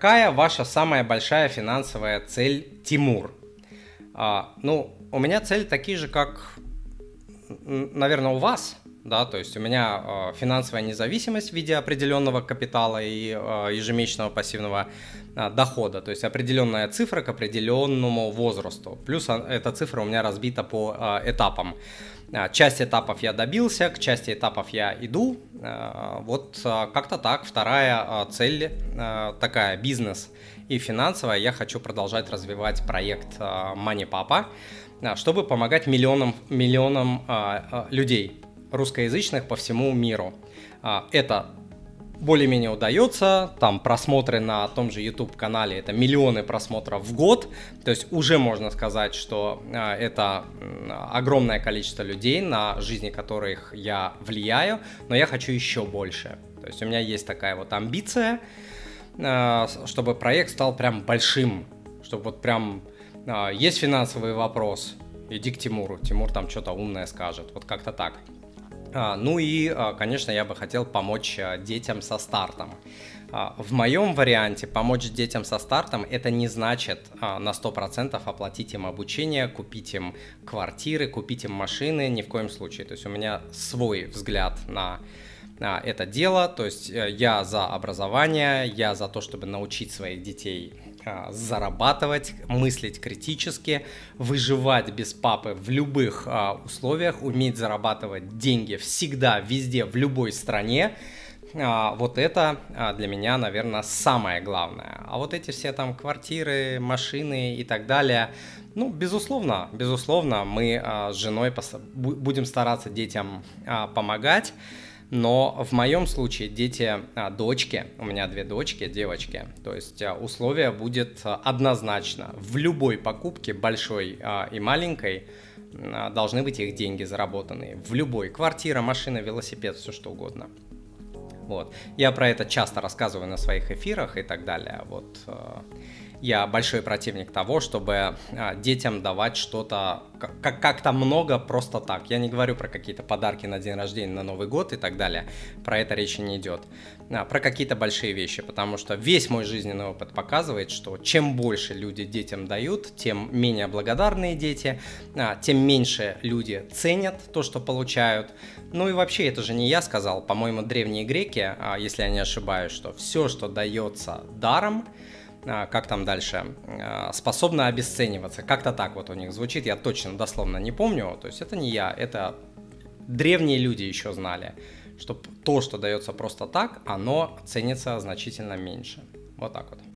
Какая ваша самая большая финансовая цель, Тимур? А, ну, у меня цель такие же, как, наверное, у вас. Да, то есть у меня э, финансовая независимость в виде определенного капитала и э, ежемесячного пассивного э, дохода, то есть определенная цифра к определенному возрасту. Плюс эта цифра у меня разбита по э, этапам. Часть этапов я добился, к части этапов я иду. Вот как-то так. Вторая цель такая, бизнес и финансовая. Я хочу продолжать развивать проект Money Papa, чтобы помогать миллионам, миллионам людей русскоязычных по всему миру. А, это более-менее удается, там просмотры на том же YouTube канале это миллионы просмотров в год, то есть уже можно сказать, что а, это огромное количество людей, на жизни которых я влияю, но я хочу еще больше. То есть у меня есть такая вот амбиция, а, чтобы проект стал прям большим, чтобы вот прям есть финансовый вопрос, иди к Тимуру, Тимур там что-то умное скажет, вот как-то так. А, ну и, а, конечно, я бы хотел помочь а, детям со стартом. В моем варианте помочь детям со стартом это не значит на 100% оплатить им обучение, купить им квартиры, купить им машины, ни в коем случае. То есть у меня свой взгляд на это дело, то есть э, я за образование, я за то, чтобы научить своих детей а, зарабатывать, мыслить критически, выживать без папы в любых а, условиях, уметь зарабатывать деньги всегда, везде, в любой стране. А, вот это для меня, наверное, самое главное. А вот эти все там квартиры, машины и так далее, ну, безусловно, безусловно, мы с женой будем стараться детям помогать. Но в моем случае дети, а, дочки, у меня две дочки, девочки, то есть а, условие будет однозначно. В любой покупке, большой а, и маленькой, а, должны быть их деньги заработанные. В любой. Квартира, машина, велосипед, все что угодно. Вот. Я про это часто рассказываю на своих эфирах и так далее. Вот. Я большой противник того, чтобы а, детям давать что-то как-то много просто так. Я не говорю про какие-то подарки на день рождения, на Новый год и так далее. Про это речи не идет. А, про какие-то большие вещи, потому что весь мой жизненный опыт показывает, что чем больше люди детям дают, тем менее благодарные дети, а, тем меньше люди ценят то, что получают. Ну и вообще, это же не я сказал, по-моему, древние греки, если я не ошибаюсь, что все, что дается даром, как там дальше, а, способна обесцениваться. Как-то так вот у них звучит, я точно дословно не помню. То есть это не я, это древние люди еще знали, что то, что дается просто так, оно ценится значительно меньше. Вот так вот.